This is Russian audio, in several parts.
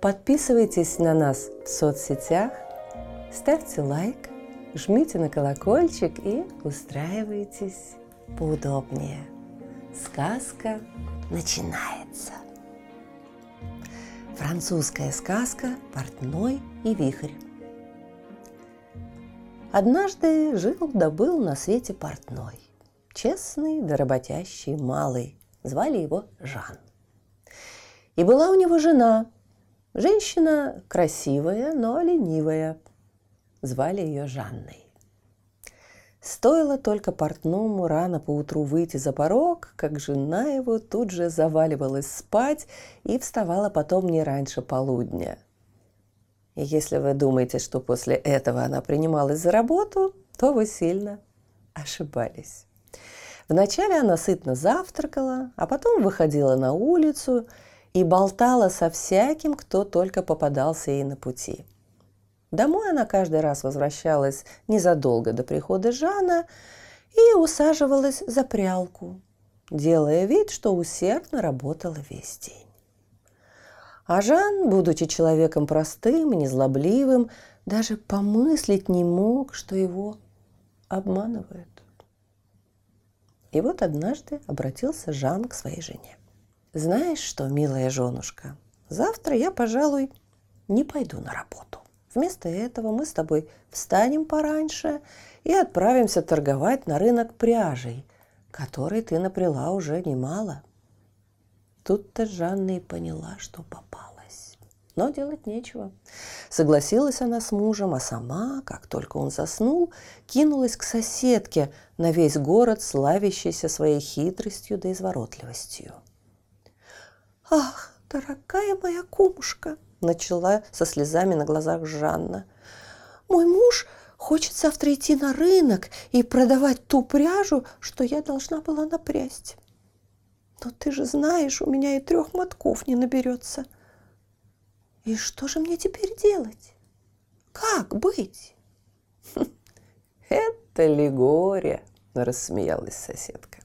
Подписывайтесь на нас в соцсетях, ставьте лайк, жмите на колокольчик и устраивайтесь поудобнее – Сказка начинается. Французская сказка «Портной и вихрь». Однажды жил да был на свете портной. Честный да работящий малый. Звали его Жан. И была у него жена. Женщина красивая, но ленивая. Звали ее Жанной. Стоило только портному рано поутру выйти за порог, как жена его тут же заваливалась спать и вставала потом не раньше полудня. И если вы думаете, что после этого она принималась за работу, то вы сильно ошибались. Вначале она сытно завтракала, а потом выходила на улицу и болтала со всяким, кто только попадался ей на пути – Домой она каждый раз возвращалась незадолго до прихода Жана и усаживалась за прялку, делая вид, что усердно работала весь день. А Жан, будучи человеком простым и незлобливым, даже помыслить не мог, что его обманывают. И вот однажды обратился Жан к своей жене. «Знаешь что, милая женушка, завтра я, пожалуй, не пойду на работу. Вместо этого мы с тобой встанем пораньше и отправимся торговать на рынок пряжей, который ты напряла уже немало. Тут-то Жанна и поняла, что попалась. Но делать нечего. Согласилась она с мужем, а сама, как только он заснул, кинулась к соседке на весь город, славящейся своей хитростью да изворотливостью. «Ах, дорогая моя кумушка!» начала со слезами на глазах Жанна. «Мой муж хочет завтра идти на рынок и продавать ту пряжу, что я должна была напрясть. Но ты же знаешь, у меня и трех мотков не наберется. И что же мне теперь делать? Как быть?» «Это ли горе?» – рассмеялась соседка.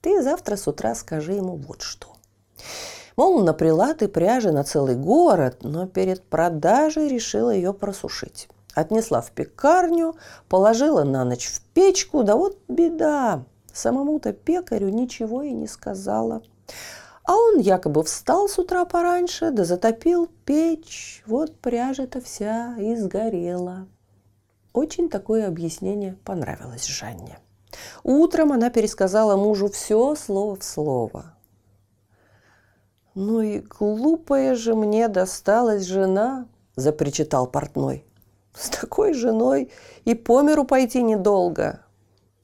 «Ты завтра с утра скажи ему вот что. Мол, напряла ты пряжи на целый город, но перед продажей решила ее просушить. Отнесла в пекарню, положила на ночь в печку, да вот беда. Самому-то пекарю ничего и не сказала. А он якобы встал с утра пораньше, да затопил печь. Вот пряжа-то вся и сгорела. Очень такое объяснение понравилось Жанне. Утром она пересказала мужу все слово в слово. «Ну и глупая же мне досталась жена», – запричитал портной. «С такой женой и по миру пойти недолго».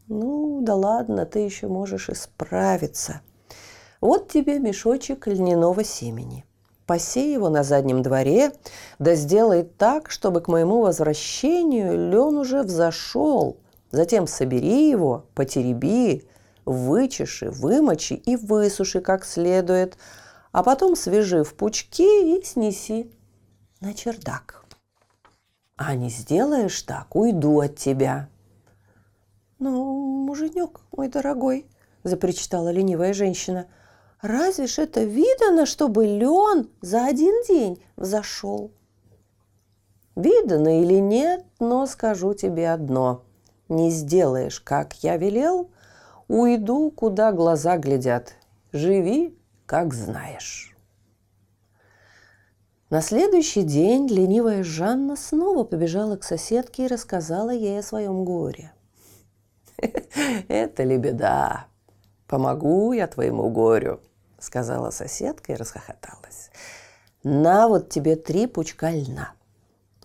«Ну, да ладно, ты еще можешь исправиться. Вот тебе мешочек льняного семени. Посей его на заднем дворе, да сделай так, чтобы к моему возвращению лен уже взошел. Затем собери его, потереби, вычеши, вымочи и высуши как следует – а потом свяжи в пучки и снеси на чердак. А не сделаешь так, уйду от тебя. Ну, муженек мой дорогой, запричитала ленивая женщина, разве ж это видано, чтобы лен за один день взошел? Видано или нет, но скажу тебе одно. Не сделаешь, как я велел, уйду, куда глаза глядят. Живи как знаешь. На следующий день ленивая Жанна снова побежала к соседке и рассказала ей о своем горе. «Это ли беда? Помогу я твоему горю», — сказала соседка и расхохоталась. «На вот тебе три пучка льна.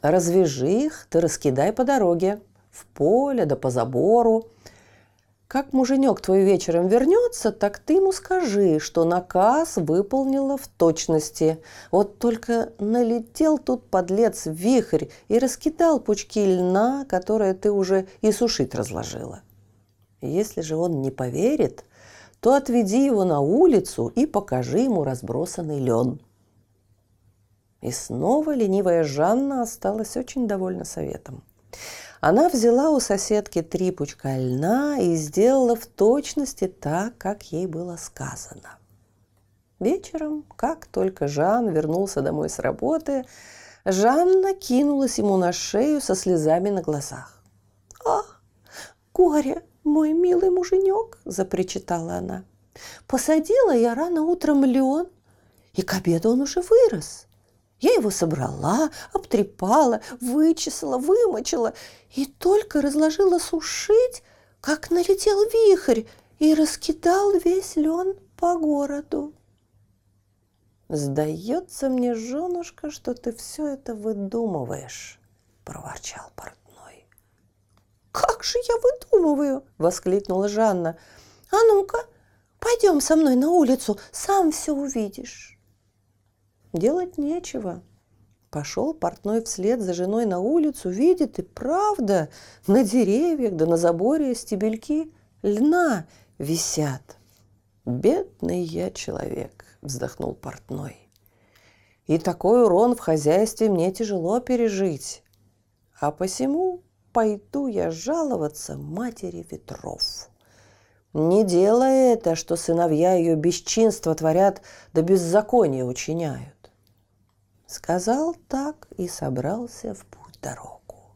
Развяжи их, ты раскидай по дороге, в поле да по забору. Как муженек твой вечером вернется, так ты ему скажи, что наказ выполнила в точности. Вот только налетел тут подлец вихрь и раскидал пучки льна, которые ты уже и сушить разложила. Если же он не поверит, то отведи его на улицу и покажи ему разбросанный лен. И снова ленивая Жанна осталась очень довольна советом. Она взяла у соседки три пучка льна и сделала в точности так, как ей было сказано. Вечером, как только Жан вернулся домой с работы, Жанна кинулась ему на шею со слезами на глазах. «Ах, горе, мой милый муженек!» – запричитала она. «Посадила я рано утром лен, и к обеду он уже вырос. Я его собрала, обтрепала, вычесала, вымочила и только разложила сушить, как налетел вихрь и раскидал весь лен по городу. «Сдается мне, женушка, что ты все это выдумываешь», – проворчал портной. «Как же я выдумываю?» – воскликнула Жанна. «А ну-ка, пойдем со мной на улицу, сам все увидишь». Делать нечего. Пошел портной вслед за женой на улицу, видит, и правда, на деревьях да на заборе стебельки льна висят. «Бедный я человек», — вздохнул портной. «И такой урон в хозяйстве мне тяжело пережить. А посему пойду я жаловаться матери ветров». Не делая это, что сыновья ее бесчинство творят да беззаконие учиняют. Сказал так и собрался в путь дорогу.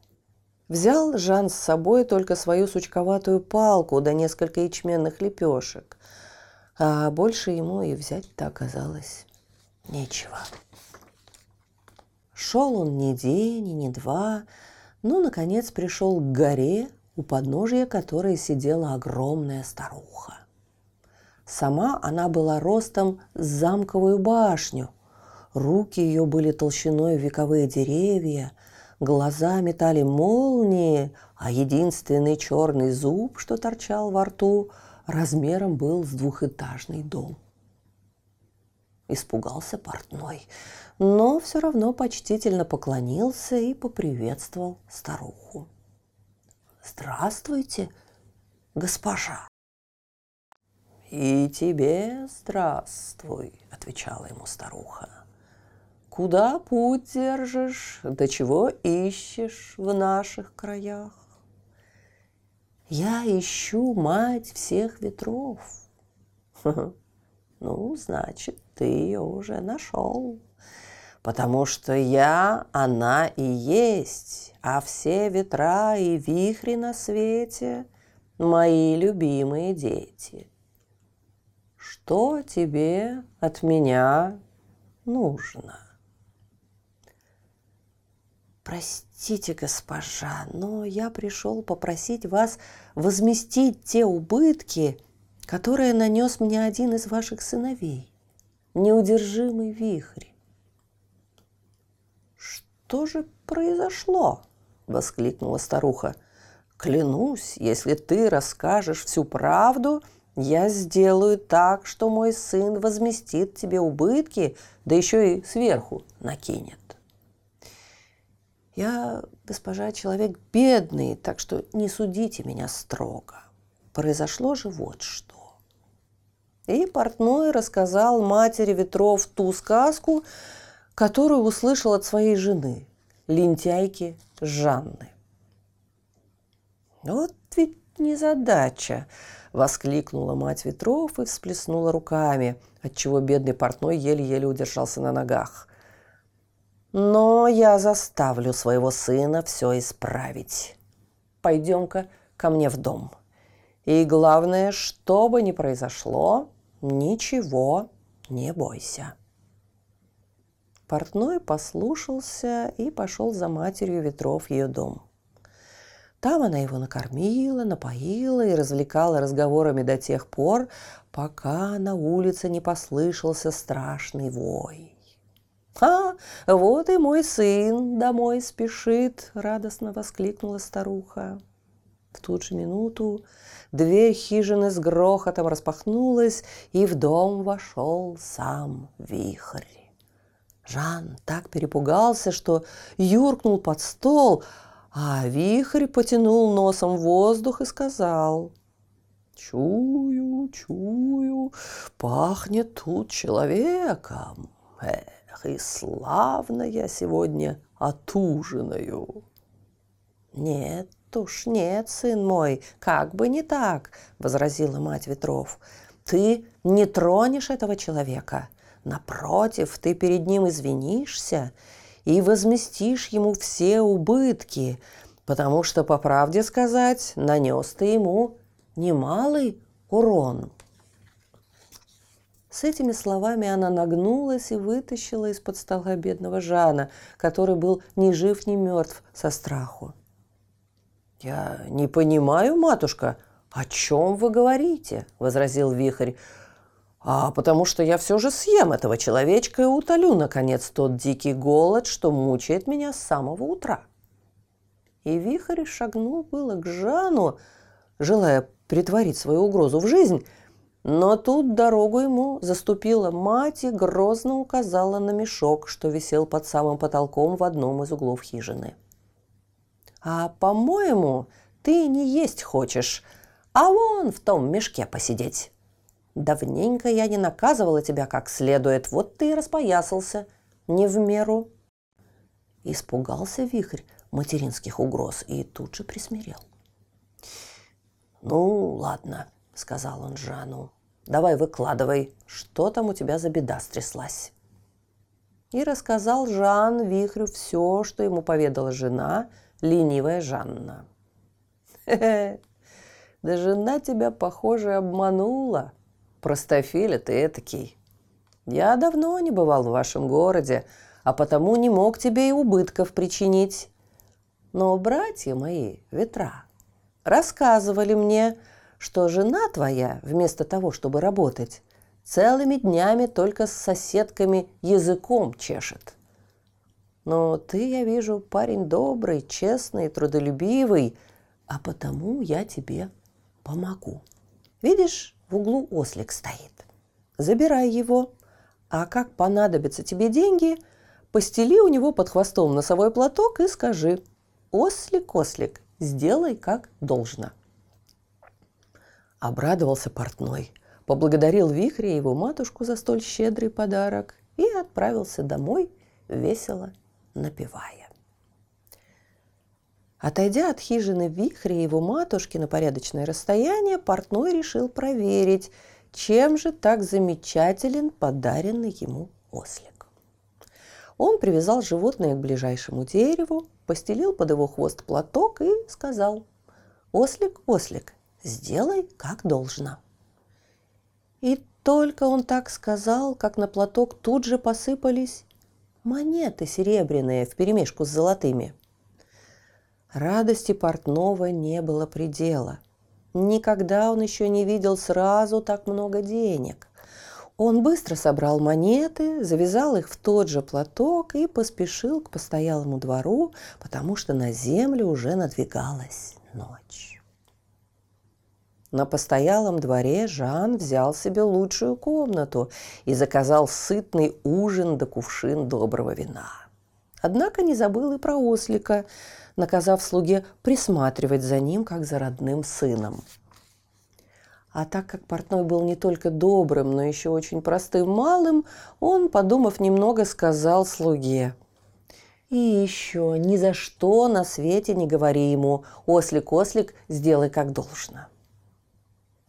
Взял Жан с собой только свою сучковатую палку да несколько ячменных лепешек, а больше ему и взять-то оказалось нечего. Шел он ни день, ни два, но, наконец, пришел к горе, у подножия которой сидела огромная старуха. Сама она была ростом с замковую башню, Руки ее были толщиной вековые деревья, глаза метали молнии, а единственный черный зуб, что торчал во рту, размером был с двухэтажный дом. Испугался портной, но все равно почтительно поклонился и поприветствовал старуху. «Здравствуйте, госпожа!» «И тебе здравствуй», — отвечала ему старуха. Куда путь держишь, до чего ищешь в наших краях? Я ищу мать всех ветров. Ну, значит, ты ее уже нашел. Потому что я, она и есть, а все ветра и вихри на свете – мои любимые дети. Что тебе от меня нужно? «Простите, госпожа, но я пришел попросить вас возместить те убытки, которые нанес мне один из ваших сыновей, неудержимый вихрь». «Что же произошло?» — воскликнула старуха. «Клянусь, если ты расскажешь всю правду, я сделаю так, что мой сын возместит тебе убытки, да еще и сверху накинет». Я, госпожа, человек бедный, так что не судите меня строго. Произошло же вот что. И портной рассказал матери ветров ту сказку, которую услышал от своей жены, лентяйки Жанны. «Вот ведь незадача!» – воскликнула мать ветров и всплеснула руками, отчего бедный портной еле-еле удержался на ногах. Но я заставлю своего сына все исправить. Пойдем-ка ко мне в дом. И главное, что бы ни произошло, ничего не бойся. Портной послушался и пошел за матерью ветров в ее дом. Там она его накормила, напоила и развлекала разговорами до тех пор, пока на улице не послышался страшный вой. «А, вот и мой сын домой спешит!» – радостно воскликнула старуха. В ту же минуту дверь хижины с грохотом распахнулась, и в дом вошел сам вихрь. Жан так перепугался, что юркнул под стол, а вихрь потянул носом воздух и сказал, «Чую, чую, пахнет тут человеком. Эх, и славно я сегодня отужинаю». «Нет уж, нет, сын мой, как бы не так», — возразила мать ветров. «Ты не тронешь этого человека. Напротив, ты перед ним извинишься и возместишь ему все убытки, потому что, по правде сказать, нанес ты ему немалый урон. С этими словами она нагнулась и вытащила из-под стола бедного Жана, который был ни жив, ни мертв со страху. «Я не понимаю, матушка, о чем вы говорите?» – возразил вихрь. «А потому что я все же съем этого человечка и утолю, наконец, тот дикий голод, что мучает меня с самого утра». И вихрь шагнул было к Жану, желая притворить свою угрозу в жизнь, но тут дорогу ему заступила мать и грозно указала на мешок, что висел под самым потолком в одном из углов хижины. «А, по-моему, ты не есть хочешь, а вон в том мешке посидеть. Давненько я не наказывала тебя как следует, вот ты и распоясался, не в меру». Испугался вихрь материнских угроз и тут же присмирел. «Ну, ладно», — сказал он Жану. «Давай выкладывай, что там у тебя за беда стряслась?» И рассказал Жан Вихрю все, что ему поведала жена, ленивая Жанна. «Хе-хе, да жена тебя, похоже, обманула. Простофиля ты этакий. Я давно не бывал в вашем городе, а потому не мог тебе и убытков причинить. Но братья мои, ветра, рассказывали мне, что жена твоя, вместо того, чтобы работать, целыми днями только с соседками языком чешет. Но ты, я вижу, парень добрый, честный, трудолюбивый, а потому я тебе помогу. Видишь, в углу ослик стоит. Забирай его, а как понадобятся тебе деньги, постели у него под хвостом носовой платок и скажи «Ослик, ослик, Сделай как должно. Обрадовался портной, поблагодарил Вихря и его матушку за столь щедрый подарок и отправился домой, весело напевая. Отойдя от хижины Вихря и его матушки на порядочное расстояние, портной решил проверить, чем же так замечателен подаренный ему ослик. Он привязал животное к ближайшему дереву, постелил под его хвост платок и сказал «Ослик, ослик, сделай как должно». И только он так сказал, как на платок тут же посыпались монеты серебряные вперемешку с золотыми. Радости портного не было предела. Никогда он еще не видел сразу так много денег. Он быстро собрал монеты, завязал их в тот же платок и поспешил к постоялому двору, потому что на землю уже надвигалась ночь. На постоялом дворе Жан взял себе лучшую комнату и заказал сытный ужин да кувшин доброго вина. Однако не забыл и про ослика, наказав слуге присматривать за ним, как за родным сыном – а так как портной был не только добрым, но еще очень простым малым, он, подумав немного, сказал слуге. «И еще ни за что на свете не говори ему, ослик-ослик, сделай как должно».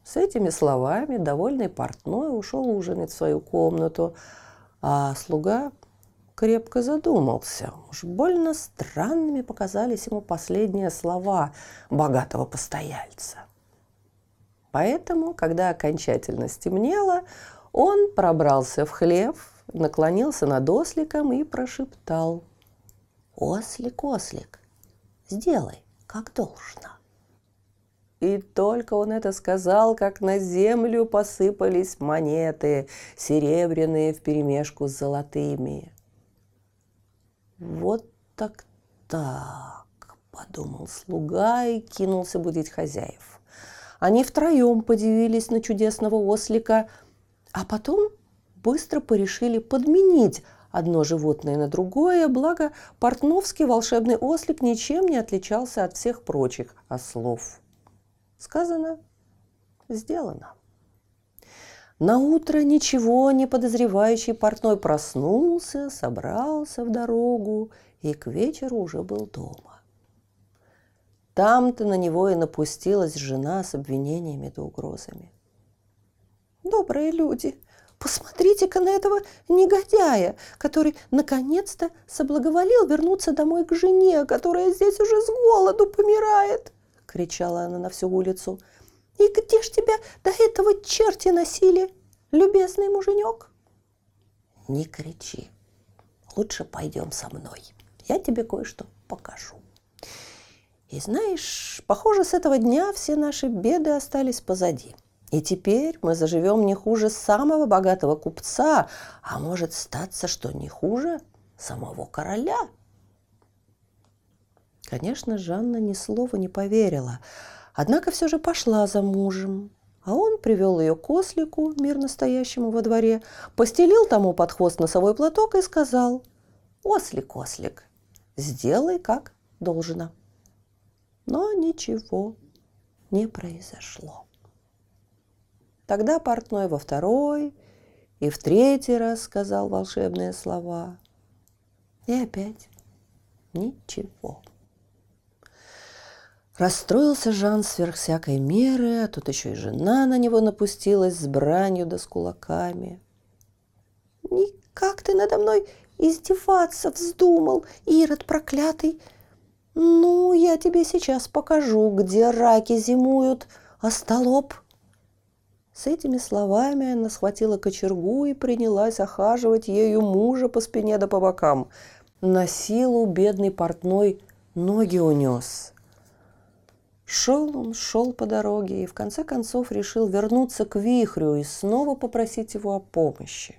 С этими словами довольный портной ушел ужинать в свою комнату, а слуга крепко задумался. Уж больно странными показались ему последние слова богатого постояльца. Поэтому, когда окончательно стемнело, он пробрался в хлев, наклонился над осликом и прошептал. «Ослик, ослик, сделай, как должно». И только он это сказал, как на землю посыпались монеты, серебряные вперемешку с золотыми. Вот так так, подумал слуга и кинулся будить хозяев. Они втроем подивились на чудесного ослика, а потом быстро порешили подменить одно животное на другое, благо портновский волшебный ослик ничем не отличался от всех прочих ослов. Сказано, сделано. На утро ничего не подозревающий портной проснулся, собрался в дорогу и к вечеру уже был дома. Там-то на него и напустилась жена с обвинениями да угрозами. «Добрые люди, посмотрите-ка на этого негодяя, который наконец-то соблаговолил вернуться домой к жене, которая здесь уже с голоду помирает!» — кричала она на всю улицу. «И где ж тебя до этого черти носили, любезный муженек?» «Не кричи, лучше пойдем со мной, я тебе кое-что покажу». И знаешь, похоже, с этого дня все наши беды остались позади. И теперь мы заживем не хуже самого богатого купца, а может статься, что не хуже самого короля. Конечно, Жанна ни слова не поверила, однако все же пошла за мужем. А он привел ее к ослику, мирно стоящему во дворе, постелил тому под хвост носовой платок и сказал, «Ослик, ослик, сделай как должно». Но ничего не произошло. Тогда портной во второй и в третий раз сказал волшебные слова. И опять ничего. Расстроился Жан сверх всякой меры, а тут еще и жена на него напустилась с бранью да с кулаками. «Никак ты надо мной издеваться вздумал, Ирод проклятый!» «Ну, я тебе сейчас покажу, где раки зимуют, остолоп!» С этими словами она схватила кочергу и принялась охаживать ею мужа по спине да по бокам. На силу бедный портной ноги унес. Шел он, шел по дороге и в конце концов решил вернуться к вихрю и снова попросить его о помощи.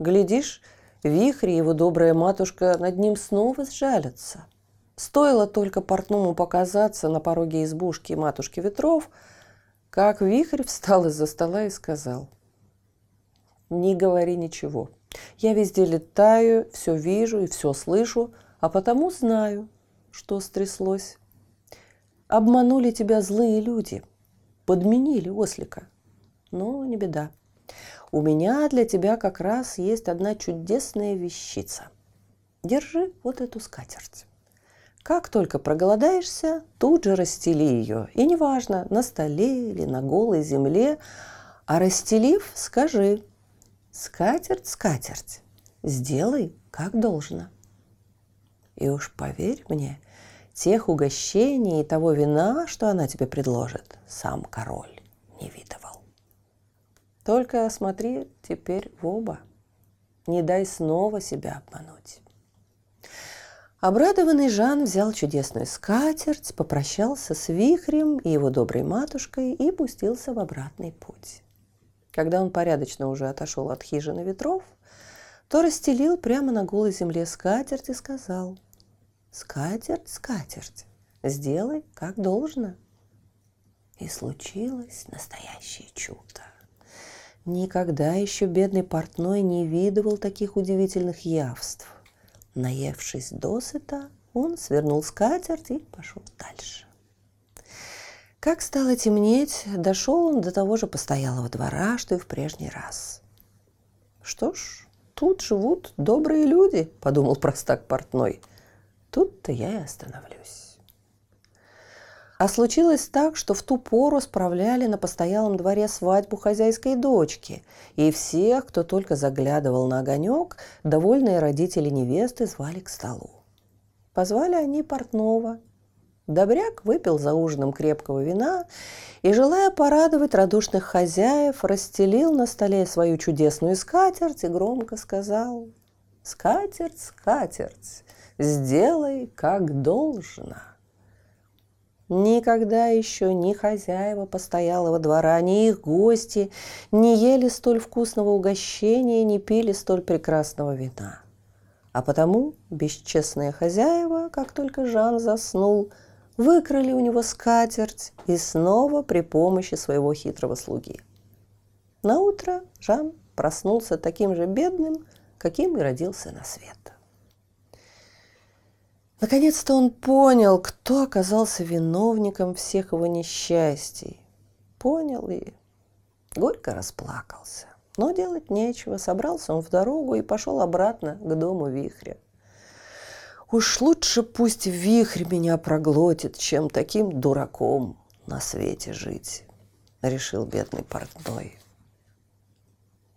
Глядишь, вихрь и его добрая матушка над ним снова сжалятся. Стоило только портному показаться на пороге избушки матушки ветров, как вихрь встал из-за стола и сказал, «Не говори ничего. Я везде летаю, все вижу и все слышу, а потому знаю, что стряслось. Обманули тебя злые люди, подменили ослика. Но не беда. У меня для тебя как раз есть одна чудесная вещица. Держи вот эту скатерть. Как только проголодаешься, тут же расстели ее. И неважно, на столе или на голой земле, а расстелив, скажи «Скатерть, скатерть, сделай, как должно». И уж поверь мне, тех угощений и того вина, что она тебе предложит, сам король не видывал. Только смотри теперь в оба. Не дай снова себя обмануть. Обрадованный Жан взял чудесную скатерть, попрощался с вихрем и его доброй матушкой и пустился в обратный путь. Когда он порядочно уже отошел от хижины ветров, то расстелил прямо на голой земле скатерть и сказал «Скатерть, скатерть, сделай как должно». И случилось настоящее чудо. Никогда еще бедный портной не видывал таких удивительных явств. Наевшись досыта, он свернул скатерть и пошел дальше. Как стало темнеть, дошел он до того же постоялого двора, что и в прежний раз. «Что ж, тут живут добрые люди», — подумал простак портной. «Тут-то я и остановлюсь». А случилось так, что в ту пору справляли на постоялом дворе свадьбу хозяйской дочки, и всех, кто только заглядывал на огонек, довольные родители невесты звали к столу. Позвали они портного. Добряк выпил за ужином крепкого вина и, желая порадовать радушных хозяев, расстелил на столе свою чудесную скатерть и громко сказал «Скатерть, скатерть, сделай, как должно». Никогда еще ни хозяева постоялого двора, ни их гости не ели столь вкусного угощения, не пили столь прекрасного вина. А потому бесчестные хозяева, как только Жан заснул, выкрали у него скатерть и снова при помощи своего хитрого слуги. На утро Жан проснулся таким же бедным, каким и родился на свет. Наконец-то он понял, кто оказался виновником всех его несчастий. Понял и горько расплакался. Но делать нечего, собрался он в дорогу и пошел обратно к дому вихря. Уж лучше пусть вихрь меня проглотит, чем таким дураком на свете жить, решил бедный портной.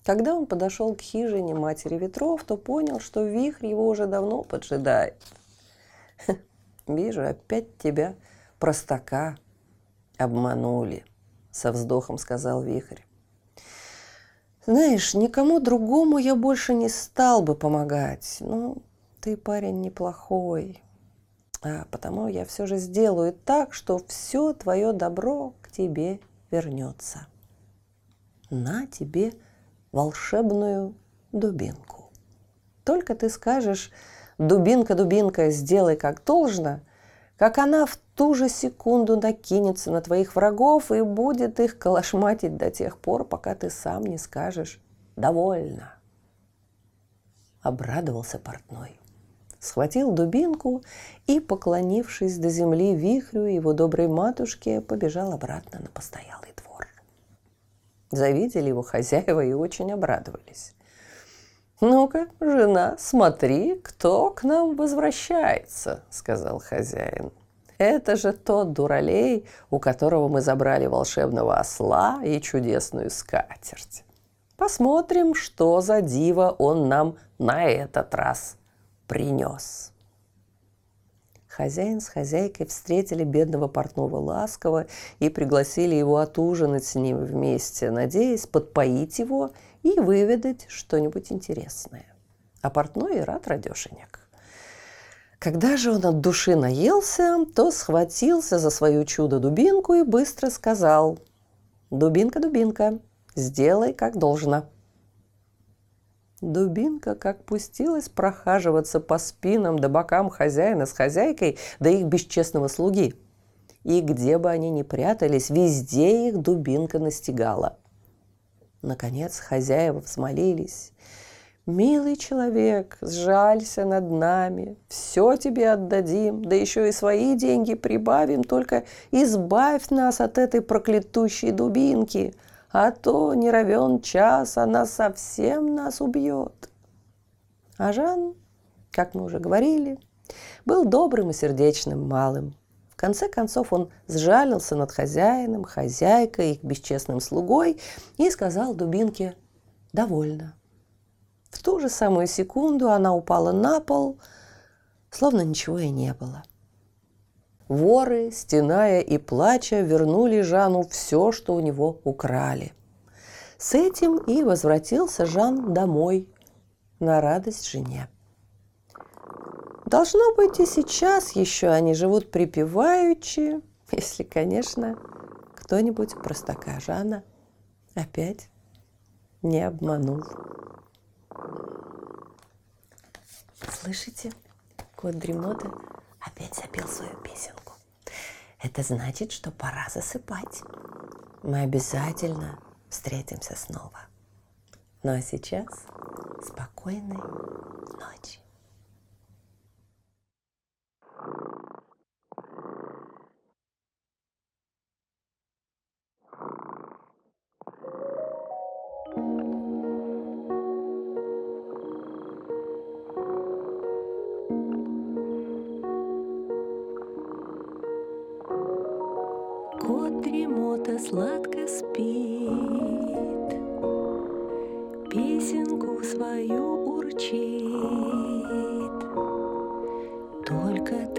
Когда он подошел к хижине матери ветров, то понял, что вихрь его уже давно поджидает – Вижу, опять тебя, простака, обманули, со вздохом сказал Вихрь. Знаешь, никому другому я больше не стал бы помогать. Ну, ты парень неплохой. А потому я все же сделаю так, что все твое добро к тебе вернется. На тебе волшебную дубинку. Только ты скажешь, дубинка, дубинка, сделай как должно, как она в ту же секунду накинется на твоих врагов и будет их колошматить до тех пор, пока ты сам не скажешь «довольно». Обрадовался портной. Схватил дубинку и, поклонившись до земли вихрю его доброй матушке, побежал обратно на постоялый двор. Завидели его хозяева и очень обрадовались. «Ну-ка, жена, смотри, кто к нам возвращается», — сказал хозяин. «Это же тот дуралей, у которого мы забрали волшебного осла и чудесную скатерть. Посмотрим, что за диво он нам на этот раз принес». Хозяин с хозяйкой встретили бедного портного ласково и пригласили его отужинать с ним вместе, надеясь подпоить его и выведать что-нибудь интересное. А портной и рад радешенек. Когда же он от души наелся, то схватился за свою чудо-дубинку и быстро сказал «Дубинка, дубинка, сделай как должно». Дубинка как пустилась прохаживаться по спинам да бокам хозяина с хозяйкой да их бесчестного слуги. И где бы они ни прятались, везде их дубинка настигала – Наконец хозяева взмолились. «Милый человек, сжалься над нами, все тебе отдадим, да еще и свои деньги прибавим, только избавь нас от этой проклятущей дубинки, а то не равен час, она совсем нас убьет». А Жан, как мы уже говорили, был добрым и сердечным малым конце концов он сжалился над хозяином, хозяйкой, их бесчестным слугой и сказал Дубинке «довольно». В ту же самую секунду она упала на пол, словно ничего и не было. Воры, стеная и плача, вернули Жану все, что у него украли. С этим и возвратился Жан домой на радость жене. Должно быть, и сейчас еще они живут припеваючи, если, конечно, кто-нибудь простака Жана опять не обманул. Слышите? Кот Дремота опять запел свою песенку. Это значит, что пора засыпать. Мы обязательно встретимся снова. Ну а сейчас спокойной ночи. Кот дремота сладко спит, Песенку свою урчит. Нужно